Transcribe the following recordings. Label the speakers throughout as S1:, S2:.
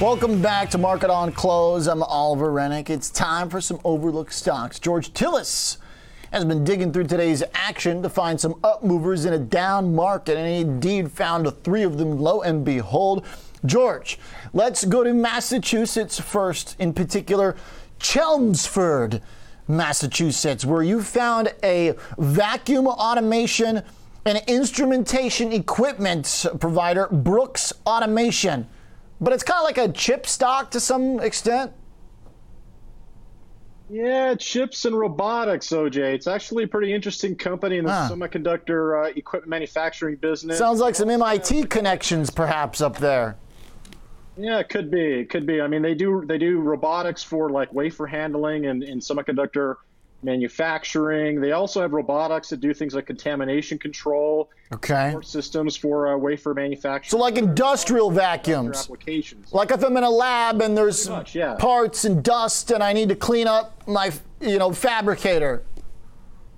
S1: Welcome back to Market on Close. I'm Oliver Renick. It's time for some overlooked stocks. George Tsilis has been digging through today's action to find some up movers in a down market, and he indeed found three of them. Lo and behold, George, let's go to Massachusetts first, in particular, Chelmsford, Massachusetts, where you found a vacuum automation and instrumentation equipment provider, Brooks Automation but it's kind of like a chip stock to some extent.
S2: Yeah, chips and robotics, OJ. It's actually a pretty interesting company in the huh. semiconductor uh, equipment manufacturing business.
S1: Sounds like some MIT connections, perhaps, up there.
S2: Yeah, it could be. It could be. I mean, they do they do robotics for like wafer handling and, and semiconductor manufacturing. They also have robotics that do things like contamination control.
S1: Okay.
S2: Systems for uh, wafer manufacturing.
S1: So like industrial vacuums.
S2: Applications.
S1: Like if I'm in a lab and there's
S2: much, yeah.
S1: parts and dust and I need to clean up my you know fabricator.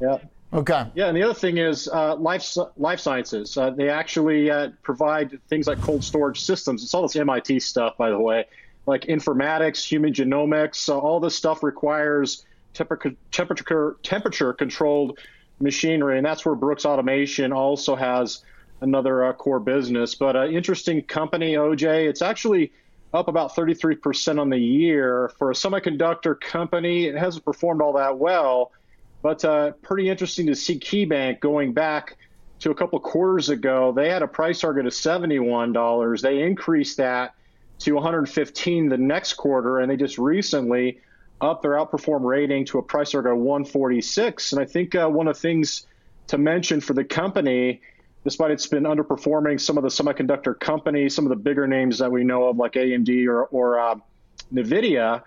S2: Yeah.
S1: Okay.
S2: Yeah, and the other thing is uh, life life sciences. Uh, they actually uh, provide things like cold storage systems. It's all this MIT stuff, by the way, like informatics, human genomics. all this stuff requires temperature temperature temperature controlled machinery, and that's where Brooks Automation also has another uh, core business. But uh, interesting company, OJ. It's actually up about 33% on the year for a semiconductor company. It hasn't performed all that well, but uh, pretty interesting to see KeyBank going back to a couple quarters ago. They had a price target of $71. They increased that to 115 the next quarter, and they just recently up their outperform rating to a price target of 146. And I think uh, one of the things to mention for the company, despite it's been underperforming some of the semiconductor companies, some of the bigger names that we know of, like AMD or, or uh, NVIDIA,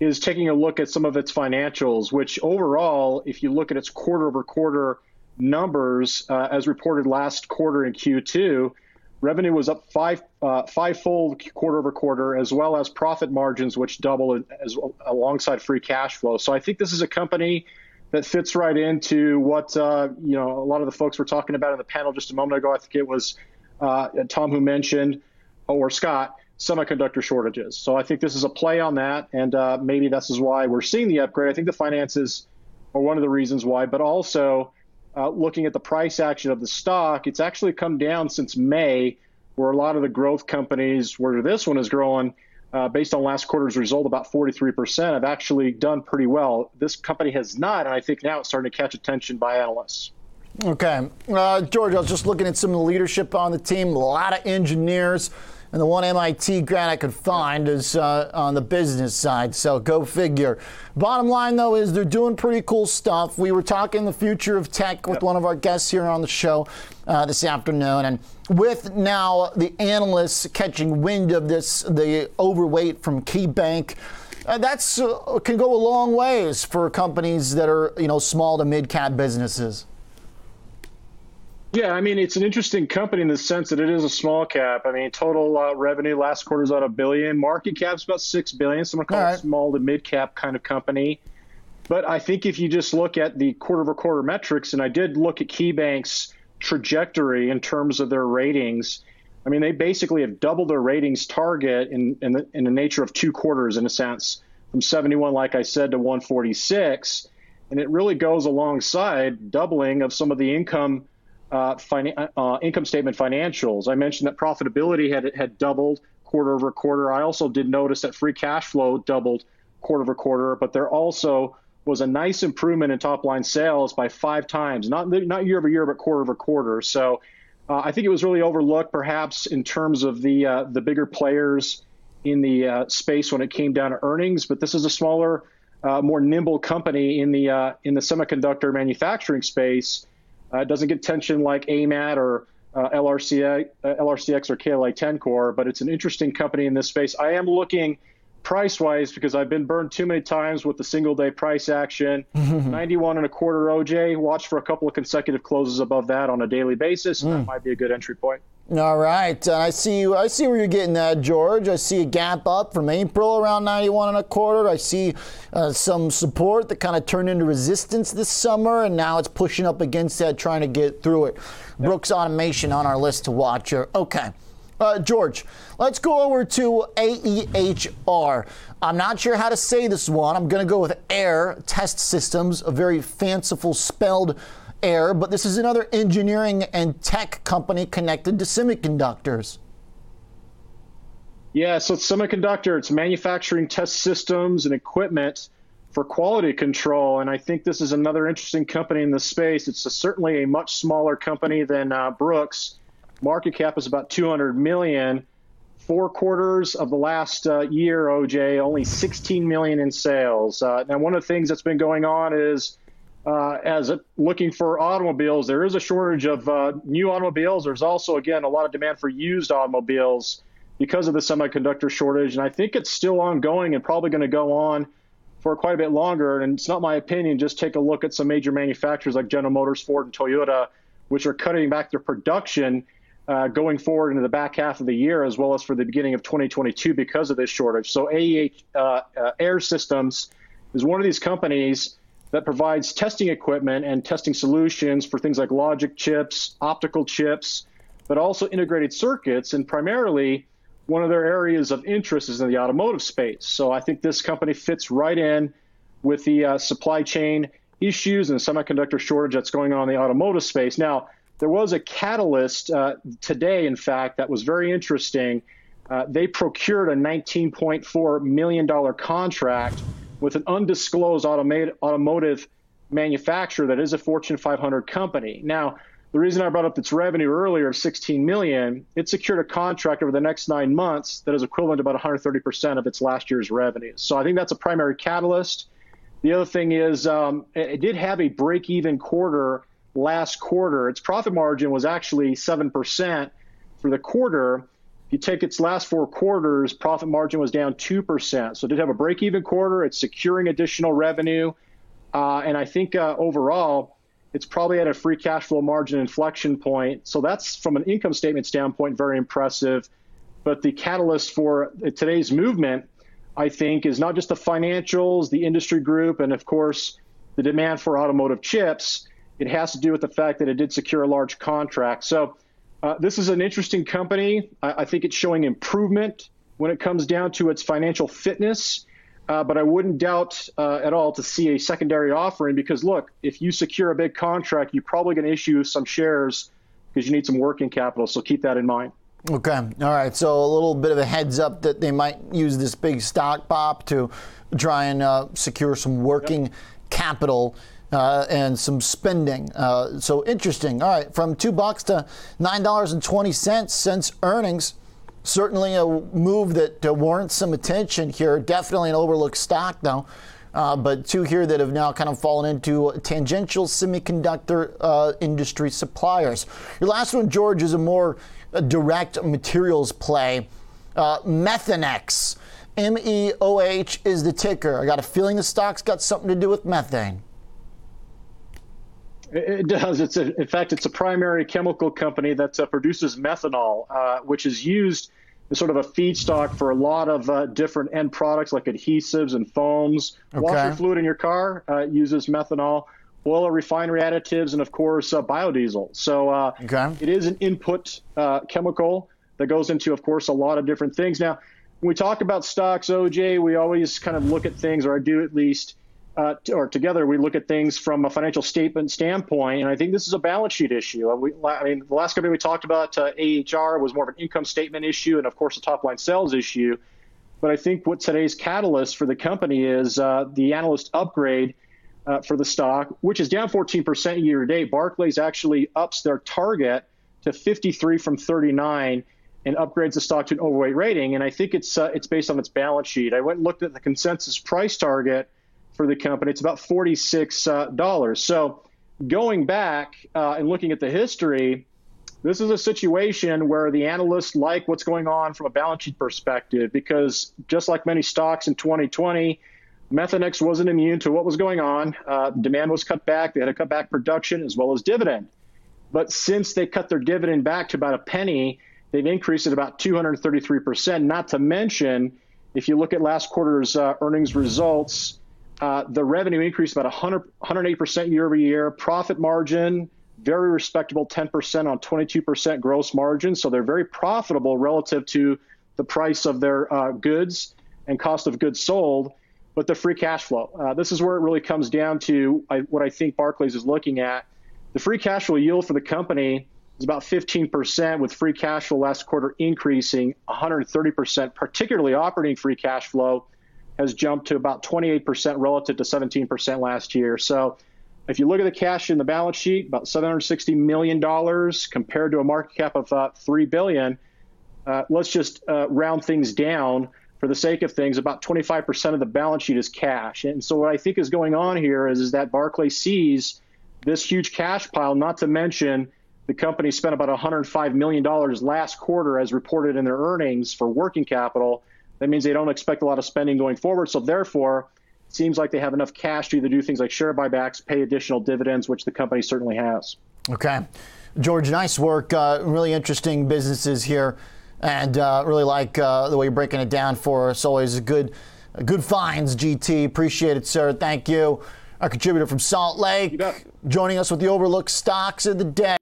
S2: is taking a look at some of its financials, which overall, if you look at its quarter over quarter numbers, uh, as reported last quarter in Q2, Revenue was up five uh, fivefold quarter over quarter, as well as profit margins, which doubled as alongside free cash flow. So I think this is a company that fits right into what uh, you know a lot of the folks were talking about in the panel just a moment ago. I think it was uh, Tom who mentioned, or Scott, semiconductor shortages. So I think this is a play on that, and uh, maybe this is why we're seeing the upgrade. I think the finances are one of the reasons why, but also uh, looking at the price action of the stock, it's actually come down since May, where a lot of the growth companies, where this one is growing, uh, based on last quarter's result, about 43%, have actually done pretty well. This company has not, and I think now it's starting to catch attention by analysts.
S1: Okay. Uh, George, I was just looking at some of the leadership on the team, a lot of engineers. And the one MIT grant I could find is uh, on the business side, so go figure. Bottom line, though, is they're doing pretty cool stuff. We were talking the future of tech with yep. one of our guests here on the show uh, this afternoon, and with now the analysts catching wind of this, the overweight from KeyBank. Uh, that's uh, can go a long ways for companies that are you know small to mid cap businesses.
S2: Yeah, I mean, it's an interesting company in the sense that it is a small cap. I mean, total uh, revenue last quarter is at a billion. Market cap's about six billion. So I'm gonna call right. it small to mid cap kind of company. But I think if you just look at the quarter over quarter metrics, and I did look at KeyBank's trajectory in terms of their ratings. I mean, they basically have doubled their ratings target in in the, in the nature of two quarters, in a sense, from 71, like I said, to 146, and it really goes alongside doubling of some of the income uh, uh, income statement financials. I mentioned that profitability had had doubled quarter over quarter. I also did notice that free cash flow doubled quarter over quarter, but there also was a nice improvement in top line sales by five times, not not year over year, but quarter over quarter. So uh, I think it was really overlooked, perhaps in terms of the uh, the bigger players in the uh, space when it came down to earnings. But this is a smaller, uh, more nimble company in the uh, in the semiconductor manufacturing space uh, it doesn't get tension like AMAT or uh, LRCX, uh, LRCX or KLA Tencor, but it's an interesting company in this space. I am looking price wise because I've been burned too many times with the single day price action. 91 and a quarter OJ. Watch for a couple of consecutive closes above that on a daily basis. Mm. That might be a good entry point.
S1: All right, I see you. I see where you're getting at, George. I see a gap up from April around 91 and a quarter. I see uh, some support that kind of turned into resistance this summer, and now it's pushing up against that, trying to get through it. Yep. Brooks Automation on our list to watch. Her. Okay, Uh, George, let's go over to AEHR. I'm not sure how to say this one. I'm going to go with AIR Test Systems, a very fanciful spelled Air, but this is another engineering and tech company connected to semiconductors.
S2: Yeah, so it's semiconductor, it's manufacturing test systems and equipment for quality control. And I think this is another interesting company in the space. It's a, certainly a much smaller company than uh, Brooks. Market cap is about 200 million. Four quarters of the last uh, year, OJ, only 16 million in sales. Uh, now, one of the things that's been going on is uh, as a, looking for automobiles, there is a shortage of uh, new automobiles. There's also, again, a lot of demand for used automobiles because of the semiconductor shortage. And I think it's still ongoing and probably going to go on for quite a bit longer. And it's not my opinion. Just take a look at some major manufacturers like General Motors, Ford, and Toyota, which are cutting back their production uh, going forward into the back half of the year, as well as for the beginning of 2022 because of this shortage. So AEH uh, uh, Aehr Systems is one of these companies that provides testing equipment and testing solutions for things like logic chips, optical chips, but also integrated circuits. And primarily, one of their areas of interest is in the automotive space. So I think this company fits right in with the uh, supply chain issues and semiconductor shortage that's going on in the automotive space. Now, there was a catalyst uh, today, in fact, that was very interesting. Uh, they procured a $19.4 million contract with an undisclosed automotive manufacturer that is a Fortune 500 company. Now, the reason I brought up its revenue earlier of 16 million, it secured a contract over the next nine months that is equivalent to about 130% of its last year's revenue. So I think that's a primary catalyst. The other thing is um, it did have a break-even quarter last quarter. Its profit margin was actually 7% for the quarter. If you take its last four quarters, profit margin was down 2%. So it did have a break even quarter. It's securing additional revenue. Uh, and I think uh, overall, it's probably at a free cash flow margin inflection point. So that's from an income statement standpoint, very impressive. But the catalyst for today's movement, I think, is not just the financials, the industry group, and of course, the demand for automotive chips. It has to do with the fact that it did secure a large contract. So uh, this is an interesting company. I, I, think it's showing improvement when it comes down to its financial fitness. Uh, but I wouldn't doubt uh, at all to see a secondary offering because, look, if you secure a big contract, you're probably going to issue some shares because you need some working capital. So keep that in mind.
S1: Okay. All right. So a little bit of a heads up that they might use this big stock pop to try and uh, secure some working yep. capital uh, and some spending. Uh, so interesting. All right, from two bucks to nine dollars and twenty cents since earnings. Certainly a move that uh, warrants some attention here. Definitely an overlooked stock, though. Uh, but two here that have now kind of fallen into tangential semiconductor uh, industry suppliers. Your last one, George, is a more direct materials play. Uh, Methanex, M E O H is the ticker. I got a feeling the stock's got something to do with methane.
S2: It does. It's a, in fact, it's a primary chemical company that uh, produces methanol, uh, which is used as sort of a feedstock for a lot of uh, different end products like adhesives and foams. Okay. Washer fluid in your car uh, uses methanol, oil or refinery additives, and of course uh, biodiesel. So uh, okay. it is an input chemical that goes into, of course, a lot of different things. Now, when we talk about stocks, OJ, we always kind of look at things, or I do at least uh, or together we look at things from a financial statement standpoint, and I think this is a balance sheet issue. Uh, we, I mean, the last company we talked about, uh, AEHR, was more of an income statement issue, and of course a top line sales issue. But I think what today's catalyst for the company is uh, the analyst upgrade uh, for the stock, which is down 14% year to date. Barclays actually ups their target to 53 from 39 and upgrades the stock to an overweight rating. And I think it's uh, it's based on its balance sheet. I went and looked at the consensus price target for the company. It's about $46. Uh, so going back uh, and looking at the history, this is a situation where the analysts like what's going on from a balance sheet perspective because just like many stocks in 2020, Methanex wasn't immune to what was going on. Uh, demand was cut back. They had to cut back production as well as dividend. But since they cut their dividend back to about a penny, they've increased it about 233%. Not to mention, if you look at last quarter's uh, earnings results, uh, the revenue increased about 100, 108% year over year. Profit margin very respectable 10% on 22% gross margin. So they're very profitable relative to the price of their uh, goods and cost of goods sold. But the free cash flow, uh, this is where it really comes down to I, what I think Barclays is looking at. The free cash flow yield for the company is about 15%, with free cash flow last quarter increasing 130%, particularly operating free cash flow has jumped to about 28% relative to 17% last year. So if you look at the cash in the balance sheet, about $760 million compared to a market cap of uh, 3 billion, uh, let's just uh, round things down for the sake of things, about 25% of the balance sheet is cash. And so what I think is going on here is, is that Barclays sees this huge cash pile, not to mention the company spent about $105 million last quarter as reported in their earnings for working capital. That means they don't expect a lot of spending going forward. So therefore, it seems like they have enough cash to either do things like share buybacks, pay additional dividends, which the company certainly has.
S1: Okay. George, nice work. Uh, really interesting businesses here and uh, really like uh, the way you're breaking it down for us. Always good, good finds, GT. Appreciate it, sir. Thank you. Our contributor from Salt Lake, joining us with the Overlook stocks of the day.